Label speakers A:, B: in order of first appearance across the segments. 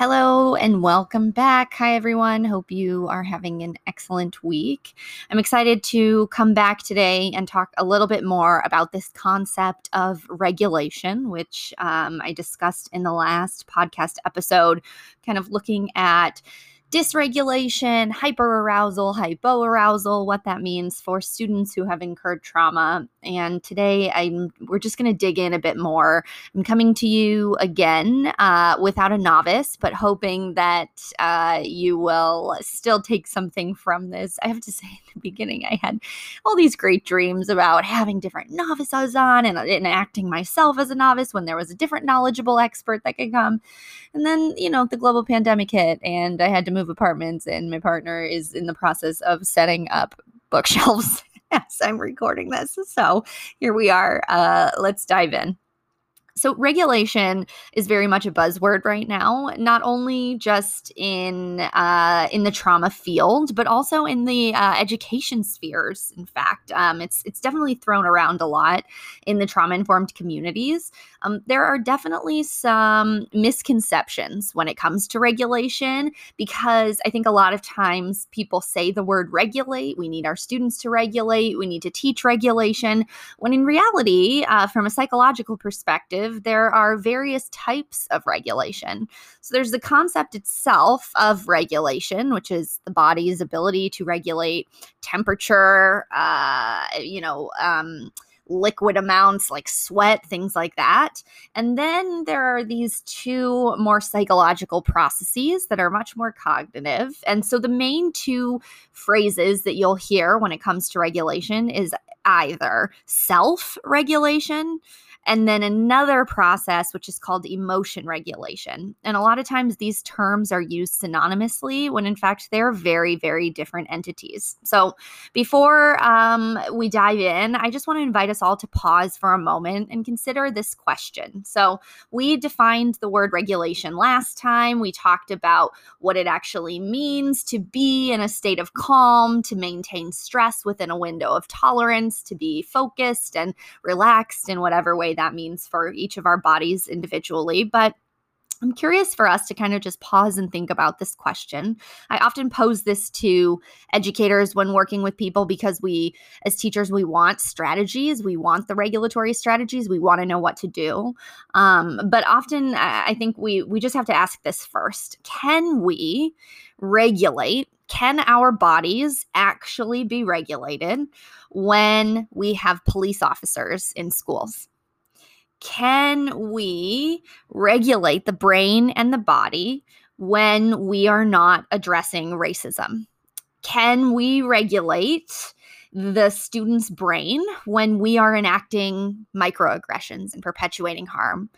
A: Hello and welcome back. Hi, everyone. Hope you are having an excellent week. I'm excited to come back today and talk a little bit more about this concept of regulation, which um, I discussed in the last podcast episode, kind of looking at dysregulation, hyperarousal, hypoarousal, what that means for students who have incurred trauma. And today I'm we're just going to dig in a bit more. I'm coming to you again uh, without a novice, but hoping that uh, you will still take something from this. I have to say, in the beginning, I had all these great dreams about having different novices on and, and acting myself as a novice when there was a different knowledgeable expert that could come. And then, you know, the global pandemic hit and I had to move apartments, and my partner is in the process of setting up bookshelves as I'm recording this. So here we are. Uh, let's dive in. So, regulation is very much a buzzword right now, not only just in uh, in the trauma field, but also in the uh, education spheres. In fact, um, it's it's definitely thrown around a lot in the trauma informed communities. Um, there are definitely some misconceptions when it comes to regulation because I think a lot of times people say the word regulate. We need our students to regulate. We need to teach regulation. When in reality, uh, from a psychological perspective there are various types of regulation. So there's the concept itself of regulation, which is the body's ability to regulate temperature, uh, you know, um, liquid amounts like sweat, things like that. And then there are these two more psychological processes that are much more cognitive. And so the main two phrases that you'll hear when it comes to regulation is either self regulation and then another process, which is called emotion regulation. And a lot of times these terms are used synonymously when in fact they're very, very different entities. So before um, we dive in, I just want to invite us all to pause for a moment and consider this question. So we defined the word regulation last time. We talked about what it actually means to be in a state of calm, to maintain stress within a window of tolerance, to be focused and relaxed in whatever way that means for each of our bodies individually. But I'm curious for us to kind of just pause and think about this question. I often pose this to educators when working with people because we, as teachers, we want strategies. We want the regulatory strategies. We want to know what to do. Um, but often, I think we we just have to ask this first: Can we regulate? Can our bodies actually be regulated when we have police officers in schools? Can we regulate the brain and the body when we are not addressing racism? Can we regulate the student's brain when we are enacting microaggressions and perpetuating harm?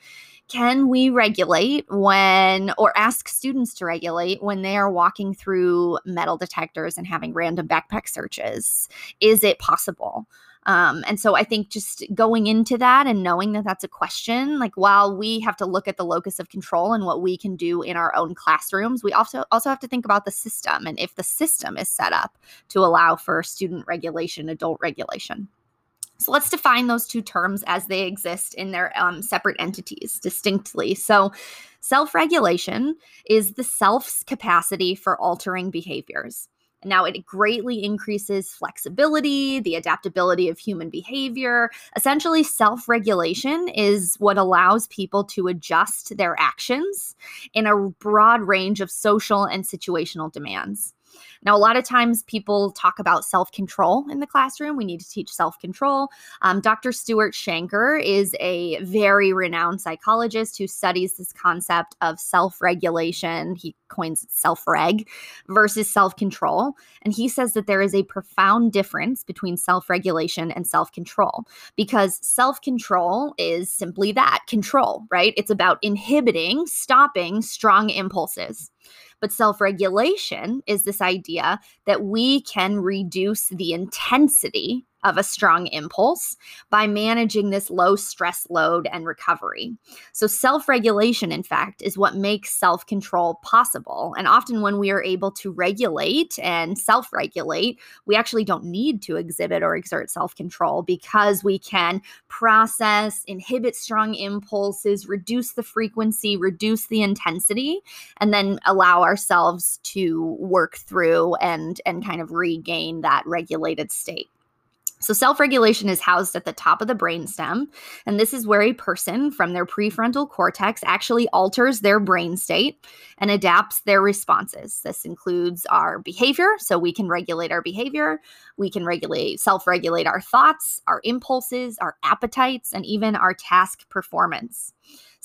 A: Can we regulate when, or ask students to regulate when they are walking through metal detectors and having random backpack searches? Is it possible? Um, and so I think just going into that and knowing that that's a question, like while we have to look at the locus of control and what we can do in our own classrooms, we also also have to think about the system and if the system is set up to allow for student regulation, adult regulation. So let's define those two terms as they exist in their um, separate entities distinctly. So, self regulation is the self's capacity for altering behaviors. Now, it greatly increases flexibility, the adaptability of human behavior. Essentially, self regulation is what allows people to adjust their actions in a broad range of social and situational demands. Now, a lot of times people talk about self control in the classroom. We need to teach self control. Um, Dr. Stuart Shanker is a very renowned psychologist who studies this concept of self regulation. He coins self reg versus self control. And he says that there is a profound difference between self regulation and self control because self control is simply that control, right? It's about inhibiting, stopping strong impulses. But self regulation is this idea that we can reduce the intensity of a strong impulse by managing this low stress load and recovery. So, self regulation, in fact, is what makes self control possible. And often, when we are able to regulate and self regulate, we actually don't need to exhibit or exert self control because we can process, inhibit strong impulses, reduce the frequency, reduce the intensity, and then allow ourselves to work through and, and kind of regain that regulated state. So, self regulation is housed at the top of the brainstem. And this is where a person from their prefrontal cortex actually alters their brain state and adapts their responses. This includes our behavior. So, we can regulate our behavior, we can regulate, self regulate our thoughts, our impulses, our appetites, and even our task performance.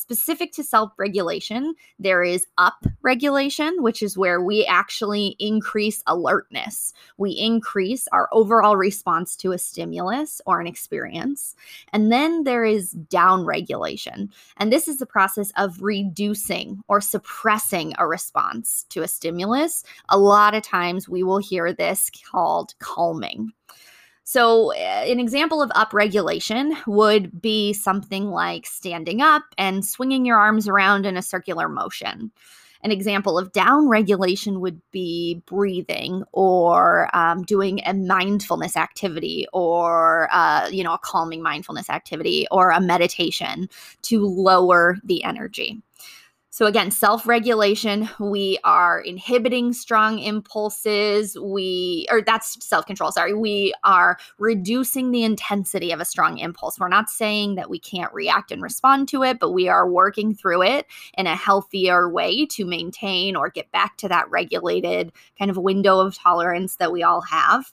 A: Specific to self regulation, there is up regulation, which is where we actually increase alertness. We increase our overall response to a stimulus or an experience. And then there is down regulation. And this is the process of reducing or suppressing a response to a stimulus. A lot of times we will hear this called calming. So, eh, an example of upregulation would be something like standing up and swinging your arms around in a circular motion. An example of downregulation would be breathing or um, doing a mindfulness activity or, uh, you know, a calming mindfulness activity or a meditation to lower the energy. So, again, self regulation, we are inhibiting strong impulses. We, or that's self control, sorry. We are reducing the intensity of a strong impulse. We're not saying that we can't react and respond to it, but we are working through it in a healthier way to maintain or get back to that regulated kind of window of tolerance that we all have.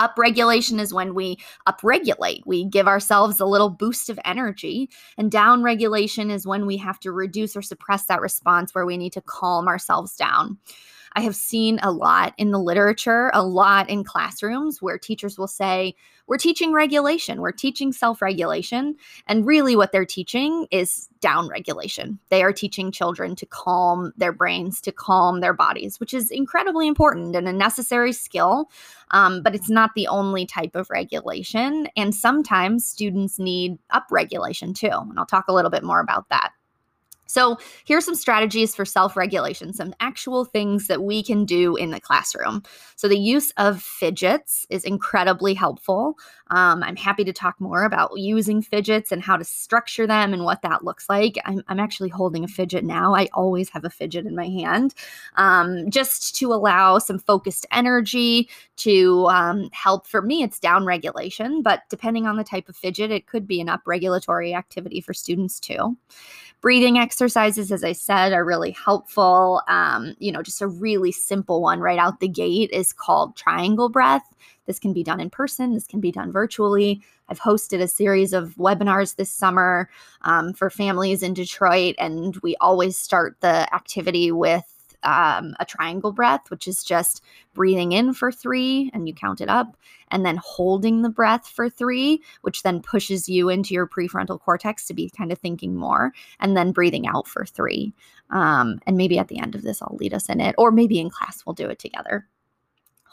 A: Upregulation is when we upregulate. We give ourselves a little boost of energy. And downregulation is when we have to reduce or suppress that response where we need to calm ourselves down. I have seen a lot in the literature, a lot in classrooms where teachers will say, We're teaching regulation, we're teaching self regulation. And really, what they're teaching is down regulation. They are teaching children to calm their brains, to calm their bodies, which is incredibly important and a necessary skill. Um, but it's not the only type of regulation. And sometimes students need up regulation too. And I'll talk a little bit more about that. So, here's some strategies for self regulation, some actual things that we can do in the classroom. So, the use of fidgets is incredibly helpful. Um, I'm happy to talk more about using fidgets and how to structure them and what that looks like. I'm, I'm actually holding a fidget now. I always have a fidget in my hand um, just to allow some focused energy to um, help. For me, it's down regulation, but depending on the type of fidget, it could be an up regulatory activity for students too. Breathing exercises, as I said, are really helpful. Um, you know, just a really simple one right out the gate is called triangle breath. This can be done in person, this can be done virtually. I've hosted a series of webinars this summer um, for families in Detroit, and we always start the activity with um, a triangle breath, which is just breathing in for three and you count it up, and then holding the breath for three, which then pushes you into your prefrontal cortex to be kind of thinking more, and then breathing out for three. Um, and maybe at the end of this, I'll lead us in it, or maybe in class, we'll do it together.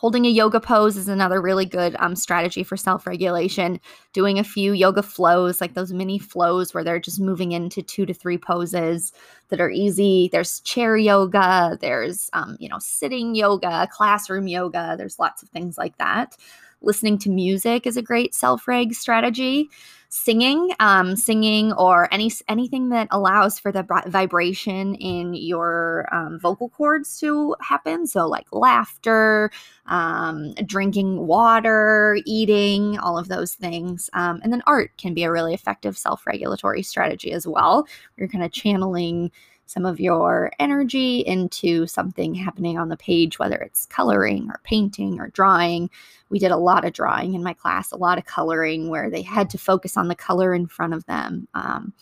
A: Holding a yoga pose is another really good um, strategy for self regulation. Doing a few yoga flows, like those mini flows where they're just moving into two to three poses that are easy. There's chair yoga, there's, um, you know, sitting yoga, classroom yoga, there's lots of things like that. Listening to music is a great self reg strategy singing, um, singing, or any anything that allows for the vibration in your um, vocal cords to happen. So, like laughter, um, drinking water, eating, all of those things. Um, and then art can be a really effective self regulatory strategy as well. You're kind of channeling some of your energy into something happening on the page, whether it's coloring or painting or drawing. We did a lot of drawing in my class, a lot of coloring where they had to focus on the color in front of them. Um,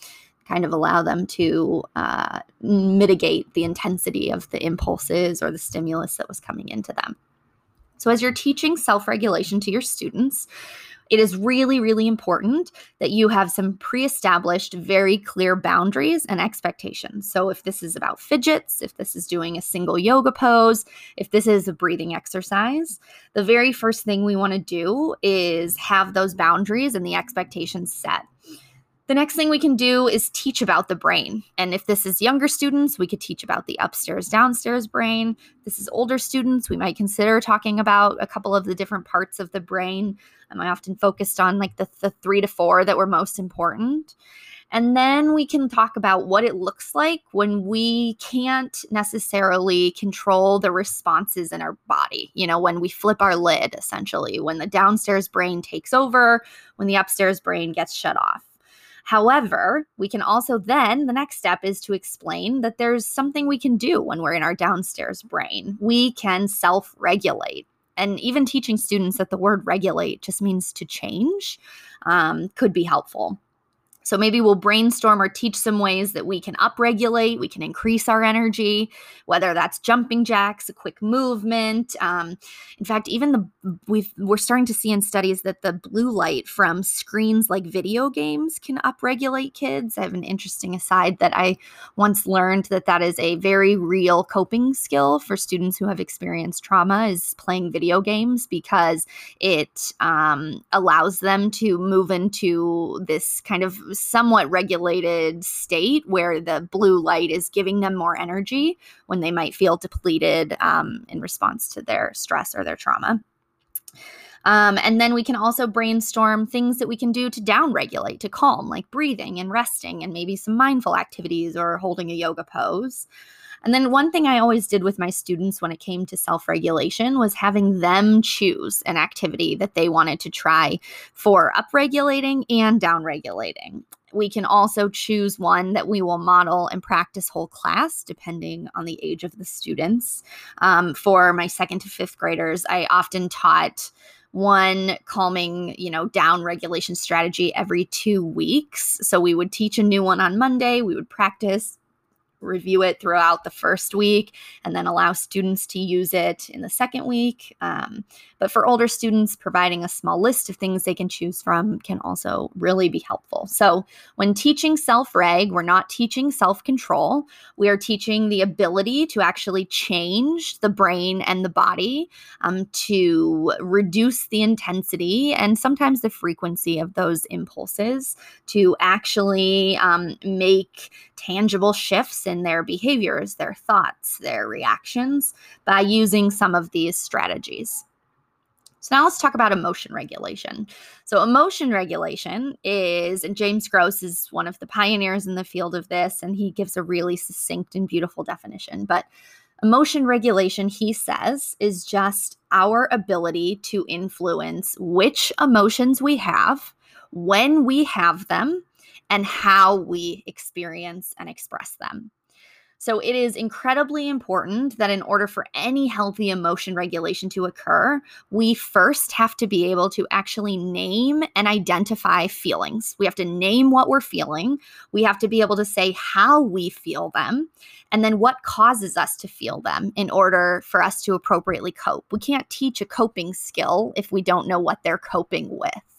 A: kind of allow them to uh, mitigate the intensity of the impulses or the stimulus that was coming into them. So, as you're teaching self regulation to your students, it is really, really important that you have some pre established, very clear boundaries and expectations. So, if this is about fidgets, if this is doing a single yoga pose, if this is a breathing exercise, the very first thing we want to do is have those boundaries and the expectations set. The next thing we can do is teach about the brain. And if this is younger students, we could teach about the upstairs, downstairs brain. If this is older students, we might consider talking about a couple of the different parts of the brain. Um, I often focused on like the, the three to four that were most important. And then we can talk about what it looks like when we can't necessarily control the responses in our body. You know, when we flip our lid, essentially, when the downstairs brain takes over, when the upstairs brain gets shut off. However, we can also then, the next step is to explain that there's something we can do when we're in our downstairs brain. We can self regulate. And even teaching students that the word regulate just means to change um, could be helpful. So maybe we'll brainstorm or teach some ways that we can upregulate, we can increase our energy, whether that's jumping jacks, a quick movement. Um, in fact, even the we've we're starting to see in studies that the blue light from screens like video games can upregulate kids. I have an interesting aside that I once learned that that is a very real coping skill for students who have experienced trauma is playing video games because it um, allows them to move into this kind of somewhat regulated state where the blue light is giving them more energy when they might feel depleted um, in response to their stress or their trauma. Um, and then we can also brainstorm things that we can do to downregulate, to calm, like breathing and resting, and maybe some mindful activities or holding a yoga pose. And then one thing I always did with my students when it came to self regulation was having them choose an activity that they wanted to try for upregulating and downregulating. We can also choose one that we will model and practice whole class depending on the age of the students. Um, for my second to fifth graders, I often taught one calming, you know, down regulation strategy every two weeks. So we would teach a new one on Monday, we would practice review it throughout the first week and then allow students to use it in the second week. Um, but for older students, providing a small list of things they can choose from can also really be helpful. So when teaching self reg, we're not teaching self control. We are teaching the ability to actually change the brain and the body um, to reduce the intensity and sometimes the frequency of those impulses to actually um, make tangible shifts in their behaviors, their thoughts, their reactions by using some of these strategies. So now let's talk about emotion regulation. So emotion regulation is, and James Gross is one of the pioneers in the field of this, and he gives a really succinct and beautiful definition. But emotion regulation, he says, is just our ability to influence which emotions we have, when we have them, and how we experience and express them. So it is incredibly important that in order for any healthy emotion regulation to occur, we first have to be able to actually name and identify feelings. We have to name what we're feeling. We have to be able to say how we feel them and then what causes us to feel them in order for us to appropriately cope. We can't teach a coping skill if we don't know what they're coping with.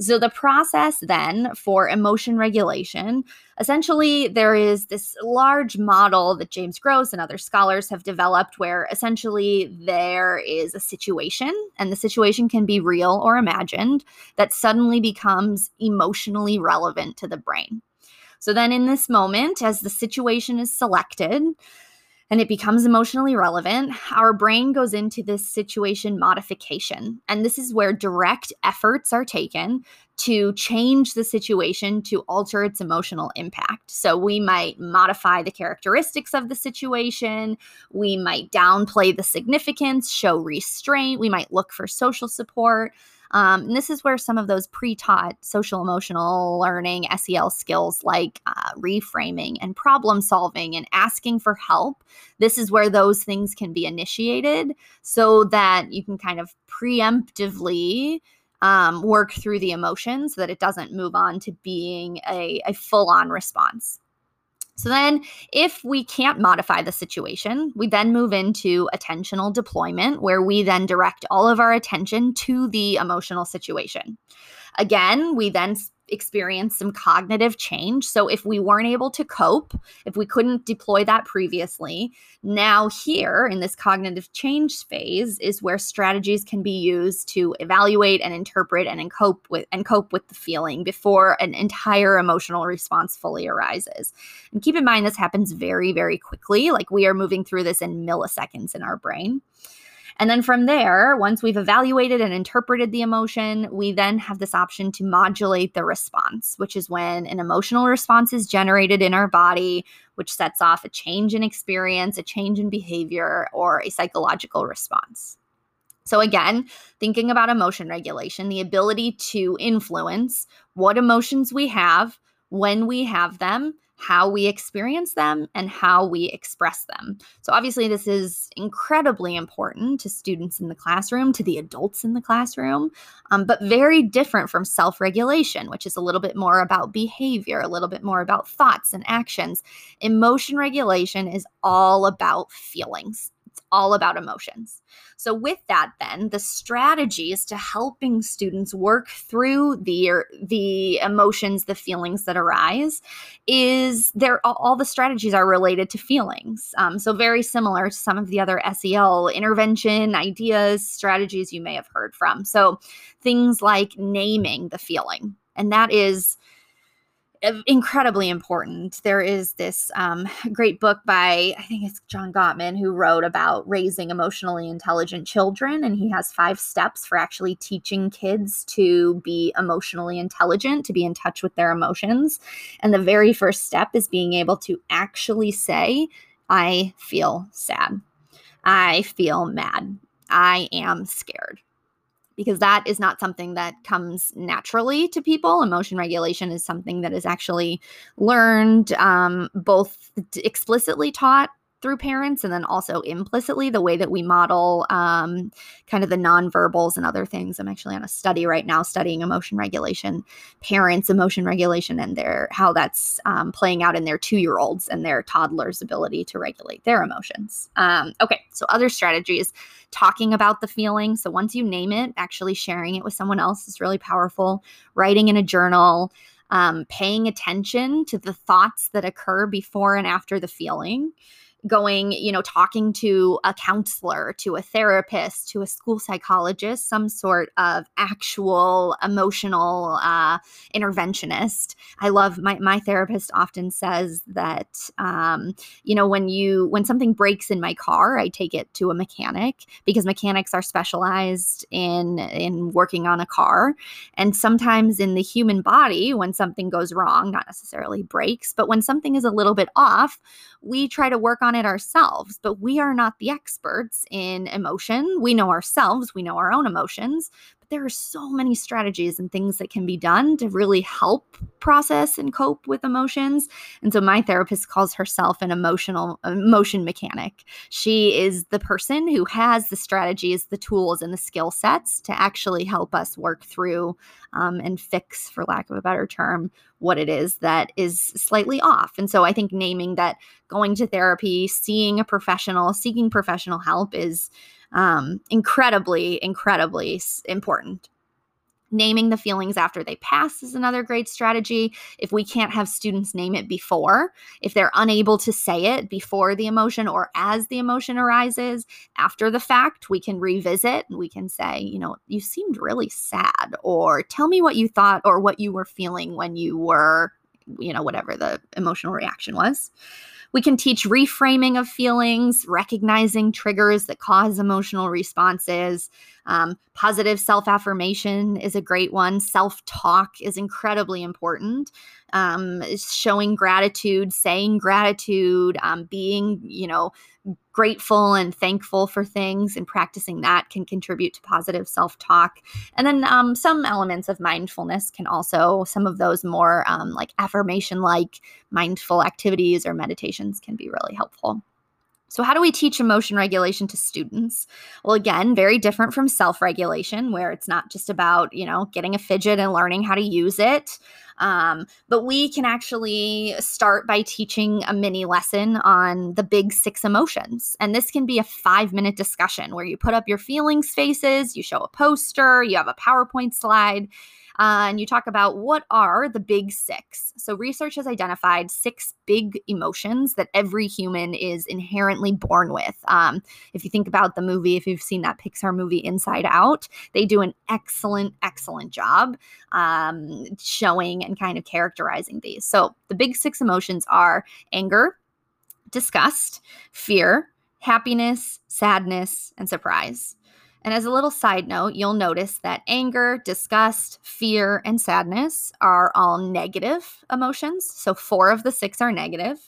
A: So, the process then for emotion regulation essentially, there is this large model that James Gross and other scholars have developed where essentially there is a situation, and the situation can be real or imagined, that suddenly becomes emotionally relevant to the brain. So, then in this moment, as the situation is selected, and it becomes emotionally relevant, our brain goes into this situation modification. And this is where direct efforts are taken to change the situation to alter its emotional impact. So we might modify the characteristics of the situation, we might downplay the significance, show restraint, we might look for social support. Um, and this is where some of those pre taught social emotional learning SEL skills like uh, reframing and problem solving and asking for help, this is where those things can be initiated so that you can kind of preemptively um, work through the emotions so that it doesn't move on to being a, a full on response. So then, if we can't modify the situation, we then move into attentional deployment, where we then direct all of our attention to the emotional situation. Again, we then experience some cognitive change. So if we weren't able to cope, if we couldn't deploy that previously, now here in this cognitive change phase is where strategies can be used to evaluate and interpret and cope with and cope with the feeling before an entire emotional response fully arises. And keep in mind this happens very very quickly, like we are moving through this in milliseconds in our brain. And then from there, once we've evaluated and interpreted the emotion, we then have this option to modulate the response, which is when an emotional response is generated in our body, which sets off a change in experience, a change in behavior, or a psychological response. So, again, thinking about emotion regulation, the ability to influence what emotions we have, when we have them, how we experience them and how we express them. So, obviously, this is incredibly important to students in the classroom, to the adults in the classroom, um, but very different from self regulation, which is a little bit more about behavior, a little bit more about thoughts and actions. Emotion regulation is all about feelings all about emotions. So, with that, then the strategies to helping students work through the the emotions, the feelings that arise, is there all the strategies are related to feelings. Um, so, very similar to some of the other SEL intervention ideas, strategies you may have heard from. So, things like naming the feeling, and that is incredibly important. There is this um, great book by, I think it's John Gottman, who wrote about raising emotionally intelligent children. And he has five steps for actually teaching kids to be emotionally intelligent, to be in touch with their emotions. And the very first step is being able to actually say, I feel sad. I feel mad. I am scared because that is not something that comes naturally to people. Emotion regulation is something that is actually learned, um, both explicitly taught through parents and then also implicitly the way that we model um, kind of the nonverbals and other things. I'm actually on a study right now studying emotion regulation parents emotion regulation and their how that's um, playing out in their two year olds and their toddlers ability to regulate their emotions. Um, okay so other strategies talking about the feeling. So once you name it actually sharing it with someone else is really powerful. Writing in a journal um, paying attention to the thoughts that occur before and after the feeling going, you know, talking to a counselor, to a therapist, to a school psychologist, some sort of actual emotional uh, interventionist. I love my my therapist often says that, um, you know, when you when something breaks in my car, I take it to a mechanic because mechanics are specialized in in working on a car, and sometimes in the human body, when something goes wrong, not necessarily breaks, but when something is a little bit off, we try to work on it ourselves, but we are not the experts in emotion. We know ourselves, we know our own emotions, there are so many strategies and things that can be done to really help process and cope with emotions. And so my therapist calls herself an emotional emotion mechanic. She is the person who has the strategies, the tools, and the skill sets to actually help us work through um, and fix, for lack of a better term, what it is that is slightly off. And so I think naming that going to therapy, seeing a professional, seeking professional help is um, incredibly, incredibly important. Naming the feelings after they pass is another great strategy. If we can't have students name it before, if they're unable to say it before the emotion or as the emotion arises, after the fact, we can revisit and we can say, you know, you seemed really sad, or tell me what you thought or what you were feeling when you were, you know, whatever the emotional reaction was. We can teach reframing of feelings, recognizing triggers that cause emotional responses. Um, positive self affirmation is a great one. Self talk is incredibly important. Um, showing gratitude, saying gratitude, um, being, you know, grateful and thankful for things and practicing that can contribute to positive self talk. And then um, some elements of mindfulness can also, some of those more um, like affirmation like mindful activities or meditations can be really helpful. So, how do we teach emotion regulation to students? Well, again, very different from self regulation, where it's not just about, you know, getting a fidget and learning how to use it. Um, but we can actually start by teaching a mini lesson on the big six emotions. And this can be a five minute discussion where you put up your feelings faces, you show a poster, you have a PowerPoint slide uh, and you talk about what are the big six. So, research has identified six big emotions that every human is inherently born with. Um, if you think about the movie, if you've seen that Pixar movie Inside Out, they do an excellent, excellent job um, showing and kind of characterizing these. So, the big six emotions are anger, disgust, fear, happiness, sadness, and surprise. And as a little side note, you'll notice that anger, disgust, fear, and sadness are all negative emotions. So four of the six are negative.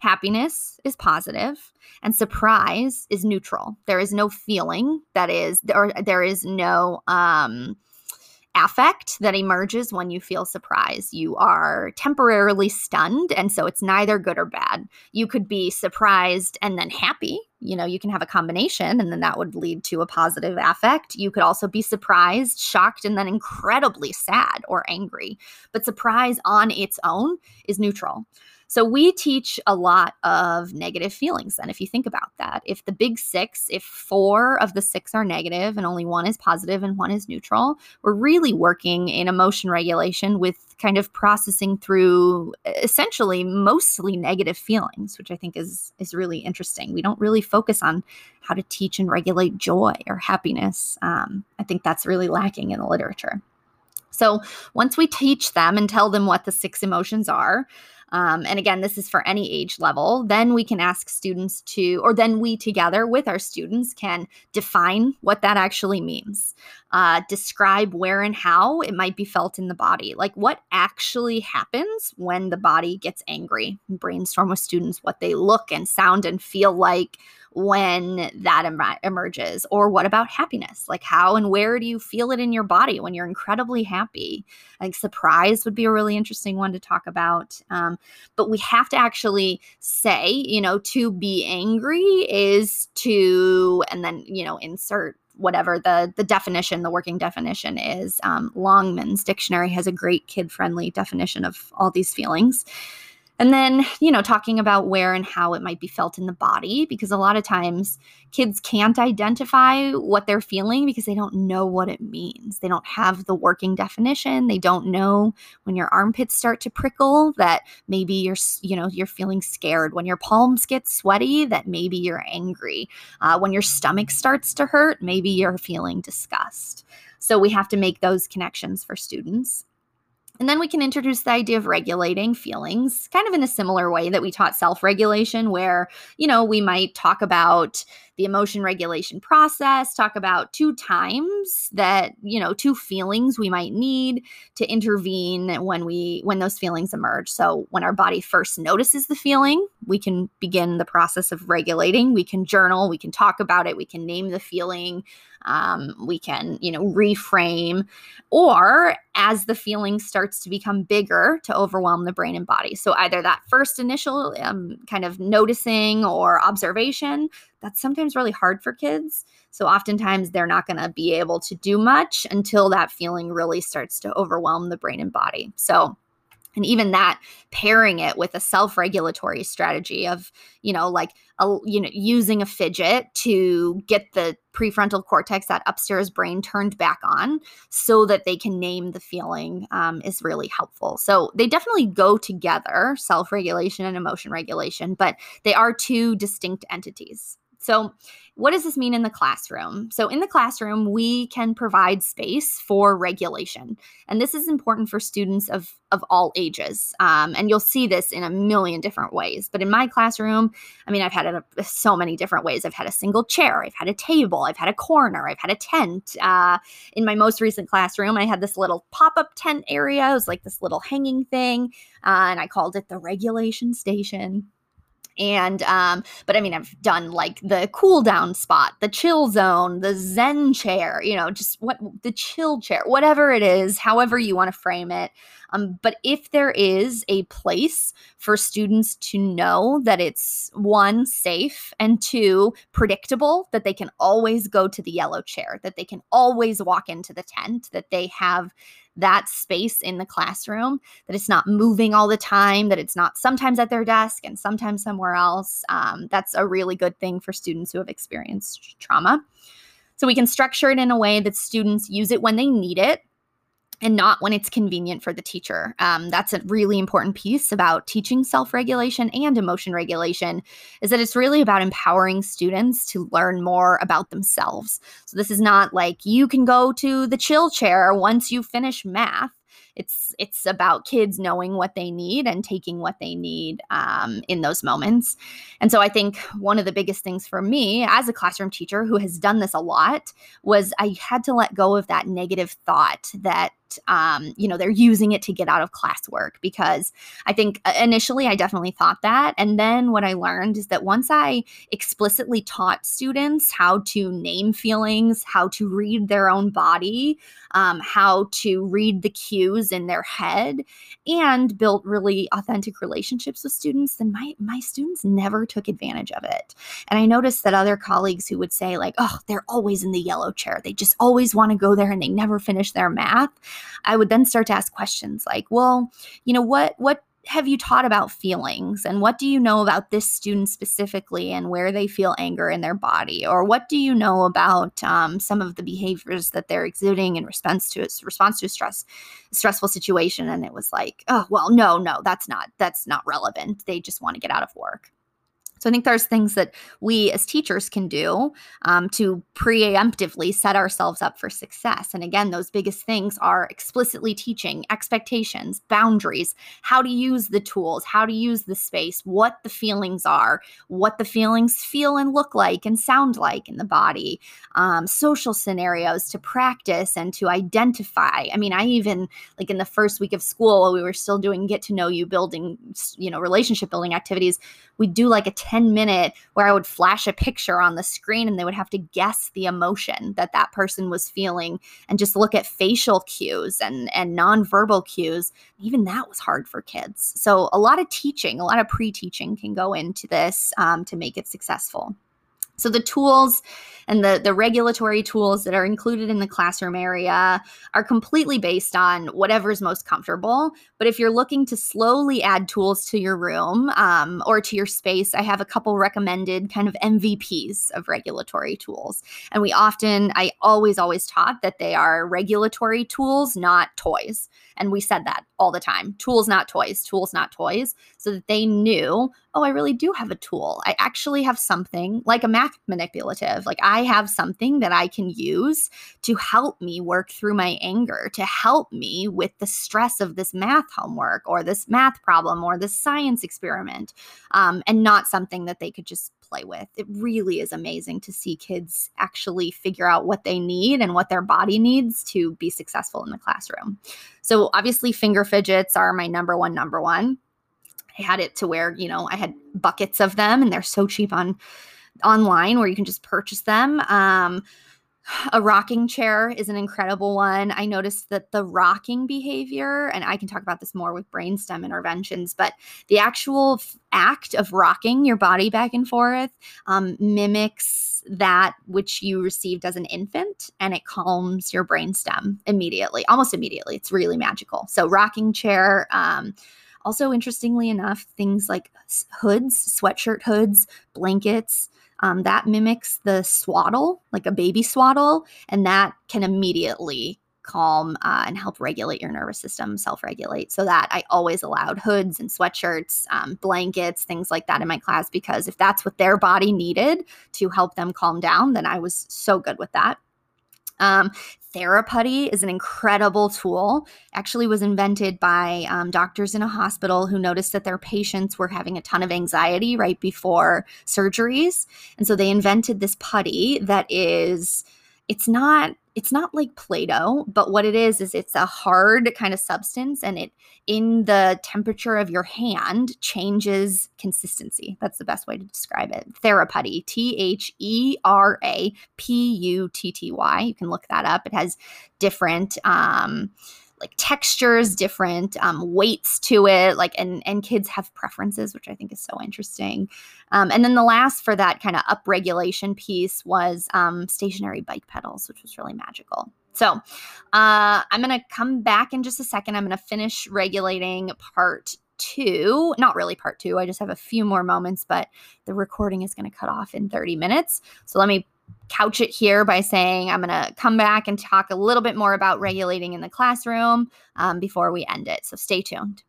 A: Happiness is positive, and surprise is neutral. There is no feeling that is, or there is no um, affect that emerges when you feel surprise. You are temporarily stunned, and so it's neither good or bad. You could be surprised and then happy. You know, you can have a combination, and then that would lead to a positive affect. You could also be surprised, shocked, and then incredibly sad or angry. But surprise on its own is neutral. So we teach a lot of negative feelings. And if you think about that, if the big six, if four of the six are negative and only one is positive and one is neutral, we're really working in emotion regulation with kind of processing through essentially mostly negative feelings, which I think is is really interesting. We don't really focus on how to teach and regulate joy or happiness. Um, I think that's really lacking in the literature. So once we teach them and tell them what the six emotions are, um, and again, this is for any age level. Then we can ask students to, or then we together with our students can define what that actually means, uh, describe where and how it might be felt in the body, like what actually happens when the body gets angry. Brainstorm with students what they look and sound and feel like when that em- emerges? Or what about happiness? Like, how and where do you feel it in your body when you're incredibly happy? Like, surprise would be a really interesting one to talk about. Um, but we have to actually say, you know, to be angry is to, and then, you know, insert whatever the the definition the working definition is um, longman's dictionary has a great kid friendly definition of all these feelings and then, you know, talking about where and how it might be felt in the body, because a lot of times kids can't identify what they're feeling because they don't know what it means. They don't have the working definition. They don't know when your armpits start to prickle that maybe you're, you know, you're feeling scared. When your palms get sweaty, that maybe you're angry. Uh, when your stomach starts to hurt, maybe you're feeling disgust. So we have to make those connections for students. And then we can introduce the idea of regulating feelings, kind of in a similar way that we taught self regulation, where, you know, we might talk about the emotion regulation process, talk about two times that, you know, two feelings we might need to intervene when we, when those feelings emerge. So when our body first notices the feeling, we can begin the process of regulating. We can journal, we can talk about it, we can name the feeling um, we can you know reframe or as the feeling starts to become bigger to overwhelm the brain and body so either that first initial um, kind of noticing or observation that's sometimes really hard for kids. So oftentimes they're not going to be able to do much until that feeling really starts to overwhelm the brain and body. So and even that pairing it with a self-regulatory strategy of you know like a, you know using a fidget to get the prefrontal cortex that upstairs brain turned back on so that they can name the feeling um, is really helpful. So they definitely go together self-regulation and emotion regulation but they are two distinct entities so, what does this mean in the classroom? So, in the classroom, we can provide space for regulation. And this is important for students of, of all ages. Um, and you'll see this in a million different ways. But in my classroom, I mean, I've had it a, so many different ways. I've had a single chair, I've had a table, I've had a corner, I've had a tent. Uh, in my most recent classroom, I had this little pop up tent area. It was like this little hanging thing. Uh, and I called it the regulation station and um but i mean i've done like the cool down spot the chill zone the zen chair you know just what the chill chair whatever it is however you want to frame it. Um, but if there is a place for students to know that it's one, safe, and two, predictable, that they can always go to the yellow chair, that they can always walk into the tent, that they have that space in the classroom, that it's not moving all the time, that it's not sometimes at their desk and sometimes somewhere else. Um, that's a really good thing for students who have experienced trauma. So we can structure it in a way that students use it when they need it and not when it's convenient for the teacher. Um, that's a really important piece about teaching self-regulation and emotion regulation is that it's really about empowering students to learn more about themselves. So this is not like you can go to the chill chair once you finish math it's it's about kids knowing what they need and taking what they need um, in those moments and so i think one of the biggest things for me as a classroom teacher who has done this a lot was i had to let go of that negative thought that um, you know they're using it to get out of classwork because i think uh, initially i definitely thought that. And then what i learned is that once i explicitly taught students how to name feelings how to read their own body um, how to read the cues in their head and built really authentic relationships with students then my my students never took advantage of it. And i noticed that other colleagues who would say like oh they're always in the yellow chair. They just always want to go there and they never finish their math I would then start to ask questions like, well, you know, what what have you taught about feelings? And what do you know about this student specifically and where they feel anger in their body? Or what do you know about um, some of the behaviors that they're exuding in response to its response to a stress stressful situation? And it was like oh well no no that's not that's not relevant. They just want to get out of work so I think there's things that we as teachers can do um, to preemptively set ourselves up for success. And again, those biggest things are explicitly teaching expectations, boundaries, how to use the tools, how to use the space, what the feelings are, what the feelings feel and look like and sound like in the body, um, social scenarios to practice and to identify. I mean, I even like in the first week of school, we were still doing get to know you building, you know, relationship building activities. We do like a 10 minute where I would flash a picture on the screen and they would have to guess the emotion that that person was feeling and just look at facial cues and, and nonverbal cues. Even that was hard for kids. So, a lot of teaching, a lot of pre teaching can go into this um, to make it successful. So the tools and the, the regulatory tools that are included in the classroom area are completely based on whatever's most comfortable. But if you're looking to slowly add tools to your room um, or to your space, I have a couple recommended kind of MVPs of regulatory tools. And we often, I always, always taught that they are regulatory tools, not toys. And we said that all the time tools, not toys, tools, not toys, so that they knew, oh, I really do have a tool. I actually have something like a math manipulative. Like I have something that I can use to help me work through my anger, to help me with the stress of this math homework or this math problem or this science experiment, um, and not something that they could just play with. It really is amazing to see kids actually figure out what they need and what their body needs to be successful in the classroom. So, obviously, finger fidgets are my number one, number one. I had it to where, you know, I had buckets of them and they're so cheap on online where you can just purchase them. Um, a rocking chair is an incredible one. I noticed that the rocking behavior, and I can talk about this more with brainstem interventions, but the actual f- act of rocking your body back and forth um, mimics that which you received as an infant and it calms your brainstem immediately, almost immediately. It's really magical. So, rocking chair. Um, also, interestingly enough, things like hoods, sweatshirt hoods, blankets, um, that mimics the swaddle, like a baby swaddle, and that can immediately calm uh, and help regulate your nervous system, self regulate. So that I always allowed hoods and sweatshirts, um, blankets, things like that in my class because if that's what their body needed to help them calm down, then I was so good with that. Um, Theraputty is an incredible tool. Actually, was invented by um, doctors in a hospital who noticed that their patients were having a ton of anxiety right before surgeries, and so they invented this putty that is. It's not it's not like Play-Doh, but what it is is it's a hard kind of substance and it in the temperature of your hand changes consistency. That's the best way to describe it. Theraputty, T H E R A P U T T Y. You can look that up. It has different um like textures, different um, weights to it, like and and kids have preferences, which I think is so interesting. Um, and then the last for that kind of upregulation piece was um, stationary bike pedals, which was really magical. So uh, I'm going to come back in just a second. I'm going to finish regulating part two. Not really part two. I just have a few more moments, but the recording is going to cut off in 30 minutes. So let me couch it here by saying I'm going to come back and talk a little bit more about regulating in the classroom um, before we end it. So stay tuned.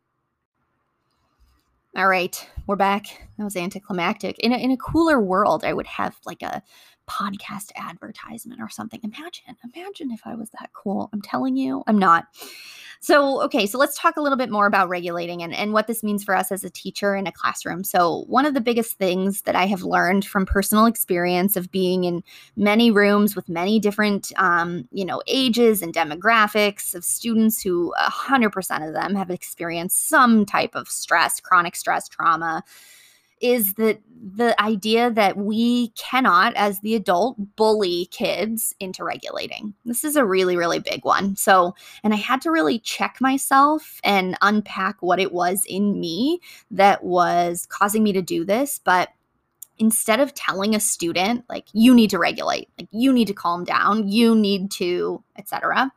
A: All right, we're back. That was anticlimactic. In a, in a cooler world, I would have like a podcast advertisement or something. Imagine, imagine if I was that cool. I'm telling you, I'm not. So, okay, so let's talk a little bit more about regulating and, and what this means for us as a teacher in a classroom. So, one of the biggest things that I have learned from personal experience of being in many rooms with many different, um, you know, ages and demographics of students who 100% of them have experienced some type of stress, chronic stress, trauma is that the idea that we cannot, as the adult, bully kids into regulating. This is a really, really big one. So, and I had to really check myself and unpack what it was in me that was causing me to do this. But instead of telling a student, like, you need to regulate, like, you need to calm down, you need to, etc.,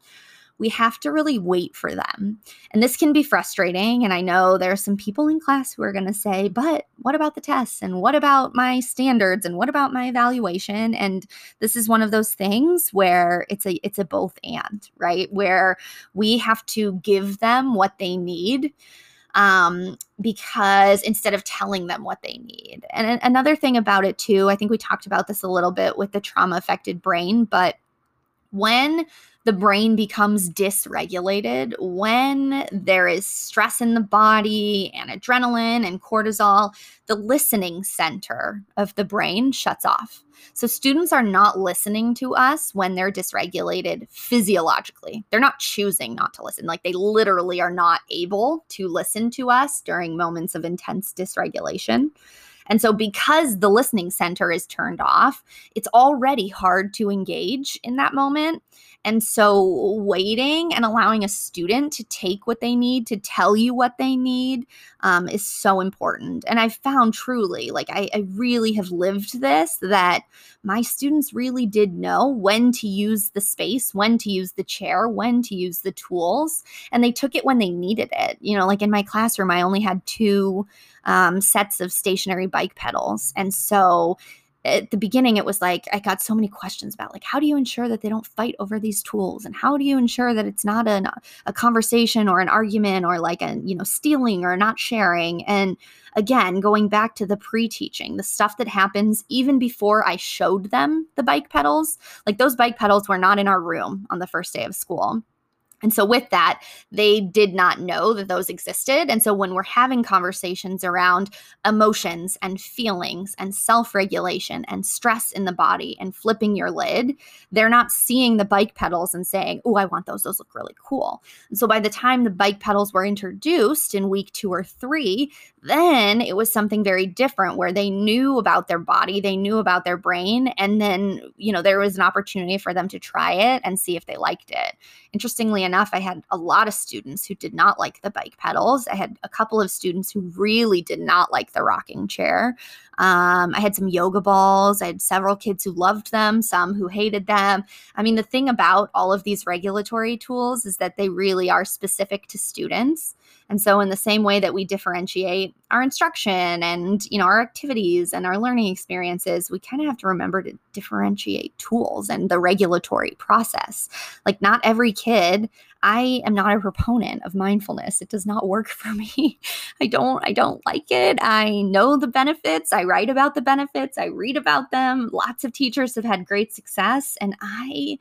A: we have to really wait for them. And this can be frustrating. And I know there are some people in class who are going to say, but what about the tests? And what about my standards? And what about my evaluation? And this is one of those things where it's a it's a both and, right? Where we have to give them what they need um, because instead of telling them what they need. And another thing about it, too, I think we talked about this a little bit with the trauma affected brain, but when the brain becomes dysregulated when there is stress in the body and adrenaline and cortisol, the listening center of the brain shuts off. So, students are not listening to us when they're dysregulated physiologically. They're not choosing not to listen. Like, they literally are not able to listen to us during moments of intense dysregulation. And so, because the listening center is turned off, it's already hard to engage in that moment. And so, waiting and allowing a student to take what they need, to tell you what they need, um, is so important. And I've found truly, like, I, I really have lived this that my students really did know when to use the space, when to use the chair, when to use the tools. And they took it when they needed it. You know, like in my classroom, I only had two um, sets of stationary bike pedals. And so at the beginning it was like i got so many questions about like how do you ensure that they don't fight over these tools? And how do you ensure that it's not an, a conversation or an argument or like a you know stealing or not sharing? And again going back to the pre-teaching the stuff that happens even before i showed them the bike pedals like those bike pedals were not in our room on the first day of school and so, with that, they did not know that those existed. And so, when we're having conversations around emotions and feelings and self regulation and stress in the body and flipping your lid, they're not seeing the bike pedals and saying, Oh, I want those. Those look really cool. And so, by the time the bike pedals were introduced in week two or three, then it was something very different where they knew about their body, they knew about their brain. And then, you know, there was an opportunity for them to try it and see if they liked it. Interestingly enough, I had a lot of students who did not like the bike pedals. I had a couple of students who really did not like the rocking chair. Um, I had some yoga balls. I had several kids who loved them, some who hated them. I mean, the thing about all of these regulatory tools is that they really are specific to students. And so in the same way that we differentiate our instruction and, you know, our activities and our learning experiences, we kind of have to remember to differentiate tools and the regulatory process. Like not every kid I am not a proponent of mindfulness. It does not work for me. I don't I don't like it. I know the benefits. I write about the benefits. I read about them. Lots of teachers have had great success and I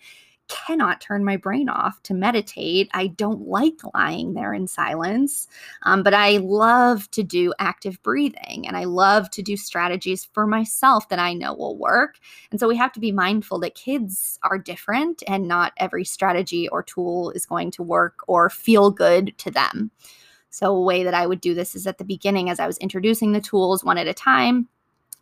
A: cannot turn my brain off to meditate. I don't like lying there in silence, um, but I love to do active breathing and I love to do strategies for myself that I know will work. And so we have to be mindful that kids are different and not every strategy or tool is going to work or feel good to them. So, a way that I would do this is at the beginning, as I was introducing the tools one at a time,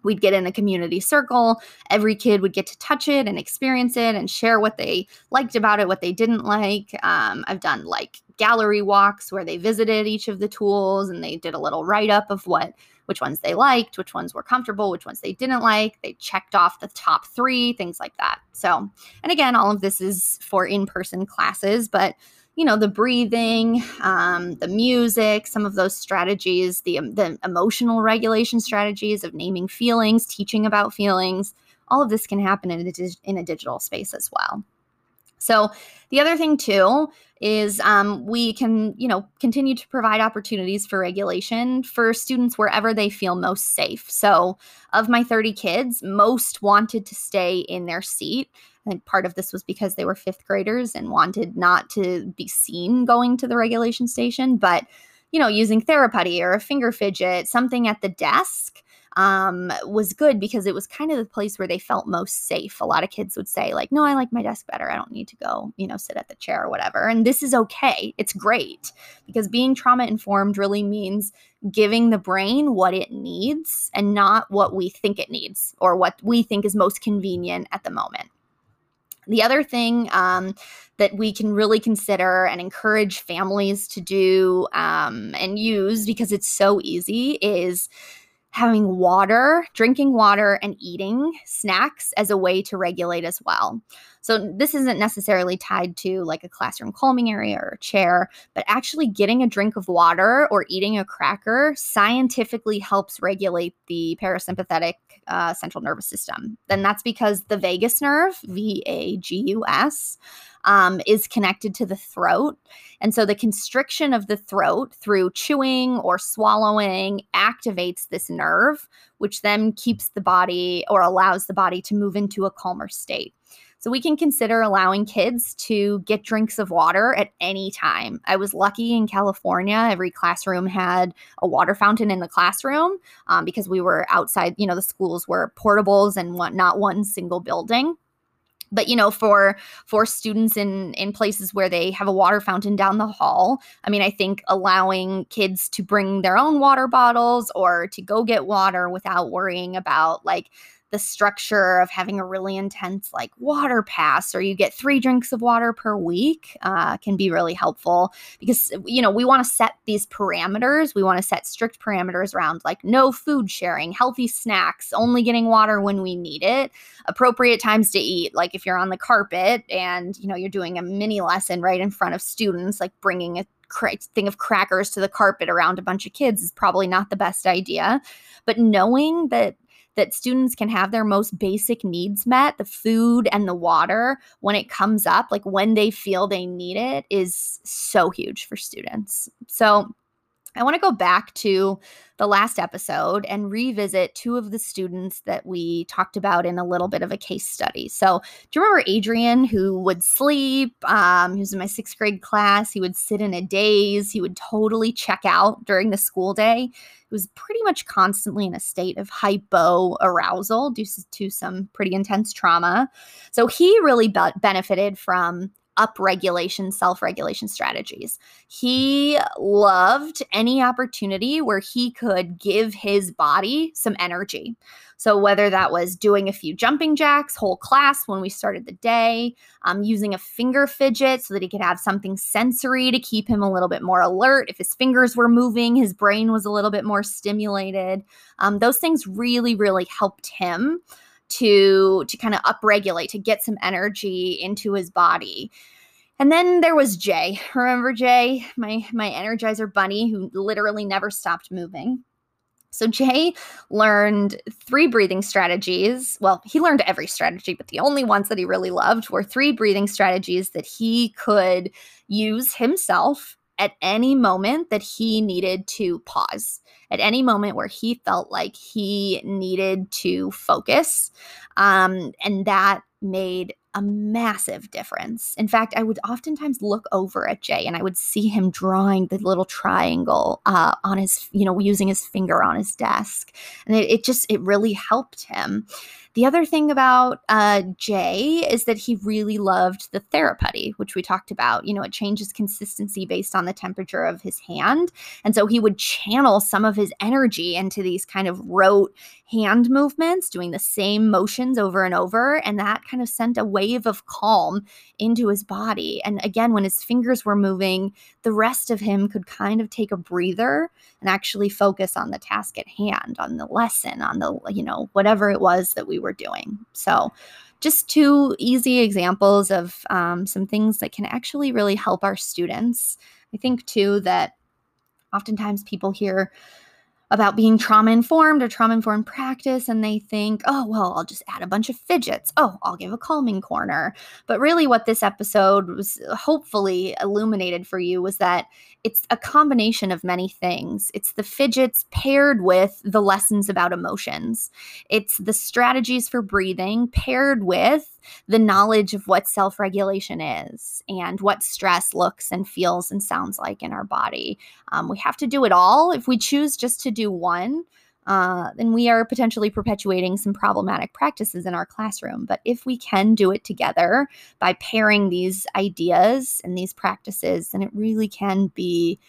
A: we'd get in a community circle. Every kid would get to touch it and experience it and share what they liked about it, what they didn't like. Um, I've done like gallery walks where they visited each of the tools and they did a little write up of what which ones they liked, which ones were comfortable, which ones they didn't like. They checked off the top three, things like that. So, and again, all of this is for in person classes, but you know the breathing um, the music some of those strategies the, um, the emotional regulation strategies of naming feelings teaching about feelings all of this can happen in a, in a digital space as well. So the other thing too is um, we can you know continue to provide opportunities for regulation for students wherever they feel most safe. So of my 30 kids most wanted to stay in their seat I think part of this was because they were fifth graders and wanted not to be seen going to the regulation station, but you know, using Theraputty or a finger fidget, something at the desk um, was good because it was kind of the place where they felt most safe. A lot of kids would say, like, no, I like my desk better. I don't need to go, you know, sit at the chair or whatever. And this is okay. It's great because being trauma informed really means giving the brain what it needs and not what we think it needs or what we think is most convenient at the moment. The other thing um, that we can really consider and encourage families to do um, and use because it's so easy is having water, drinking water, and eating snacks as a way to regulate as well. So, this isn't necessarily tied to like a classroom calming area or a chair, but actually getting a drink of water or eating a cracker scientifically helps regulate the parasympathetic uh, central nervous system. And that's because the vagus nerve, V A G U S, um, is connected to the throat. And so the constriction of the throat through chewing or swallowing activates this nerve, which then keeps the body or allows the body to move into a calmer state. So we can consider allowing kids to get drinks of water at any time. I was lucky in California, every classroom had a water fountain in the classroom um, because we were outside, you know, the schools were portables and not one single building but you know for for students in in places where they have a water fountain down the hall i mean i think allowing kids to bring their own water bottles or to go get water without worrying about like the structure of having a really intense like water pass or you get three drinks of water per week uh, can be really helpful because you know we want to set these parameters we want to set strict parameters around like no food sharing healthy snacks only getting water when we need it appropriate times to eat like if you're on the carpet and you know you're doing a mini lesson right in front of students like bringing a thing of crackers to the carpet around a bunch of kids is probably not the best idea. But knowing that that students can have their most basic needs met, the food and the water, when it comes up, like when they feel they need it, is so huge for students. So, I want to go back to the last episode and revisit two of the students that we talked about in a little bit of a case study. So, do you remember Adrian who would sleep? Um, he was in my sixth grade class. He would sit in a daze. He would totally check out during the school day He was pretty much constantly in a state of hypo arousal due to some pretty intense trauma. So he really be- benefited from upregulation, self regulation strategies. He loved any opportunity where he could give his body some energy. So, whether that was doing a few jumping jacks, whole class when we started the day, um, using a finger fidget so that he could have something sensory to keep him a little bit more alert. If his fingers were moving, his brain was a little bit more stimulated. Um, those things really, really helped him to to kind of upregulate to get some energy into his body and then there was Jay. Remember Jay, my my energizer bunny who literally never stopped moving. So Jay learned three breathing strategies. Well, he learned every strategy, but the only ones that he really loved were three breathing strategies that he could use himself at any moment that he needed to pause, at any moment where he felt like he needed to focus. Um, and that made a massive difference. In fact, I would oftentimes look over at Jay and I would see him drawing the little triangle uh, on his, you know, using his finger on his desk. And it, it just, it really helped him. The other thing about uh, Jay is that he really loved the theraputty, which we talked about. You know, it changes consistency based on the temperature of his hand. And so he would channel some of his energy into these kind of rote hand movements, doing the same motions over and over. And that kind of sent a wave of calm into his body. And again, when his fingers were moving, the rest of him could kind of take a breather and actually focus on the task at hand, on the lesson, on the, you know, whatever it was that we were doing. So, just two easy examples of um, some things that can actually really help our students. I think, too, that oftentimes people hear about being trauma informed or trauma informed practice and they think, oh, well, I'll just add a bunch of fidgets. Oh, I'll give a calming corner. But really, what this episode was hopefully illuminated for you was that it's a combination of many things. It's the fidgets paired with the lessons about emotions, it's the strategies for breathing paired with the knowledge of what self regulation is and what stress looks and feels and sounds like in our body. Um, we have to do it all. If we choose just to do one, uh, then we are potentially perpetuating some problematic practices in our classroom. But if we can do it together by pairing these ideas and these practices, then it really can be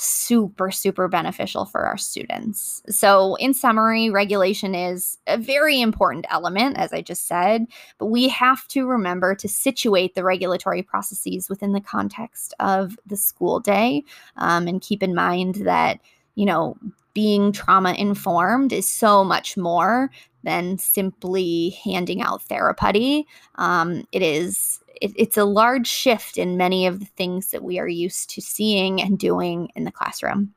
A: super, super beneficial for our students. So, in summary, regulation is a very important element, as I just said, but we have to remember to situate the regulatory processes within the context of the school day um, and keep in mind that, you know, being trauma informed is so much more than simply handing out therapy. Um, it is it, it's a large shift in many of the things that we are used to seeing and doing in the classroom.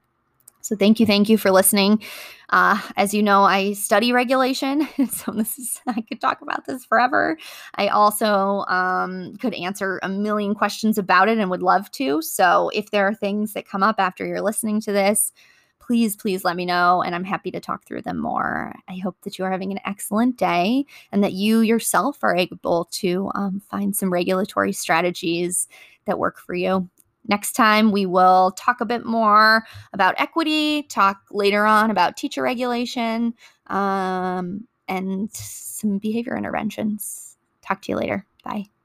A: So thank you, thank you for listening. Uh, as you know, I study regulation, so this is I could talk about this forever. I also um, could answer a million questions about it and would love to. So if there are things that come up after you're listening to this, please, please let me know. And I'm happy to talk through them more. I hope that you are having an excellent day and that you yourself are able to um, find some regulatory strategies that work for you. Next time, we will talk a bit more about equity, talk later on about teacher regulation, um, and some behavior interventions. Talk to you later. Bye.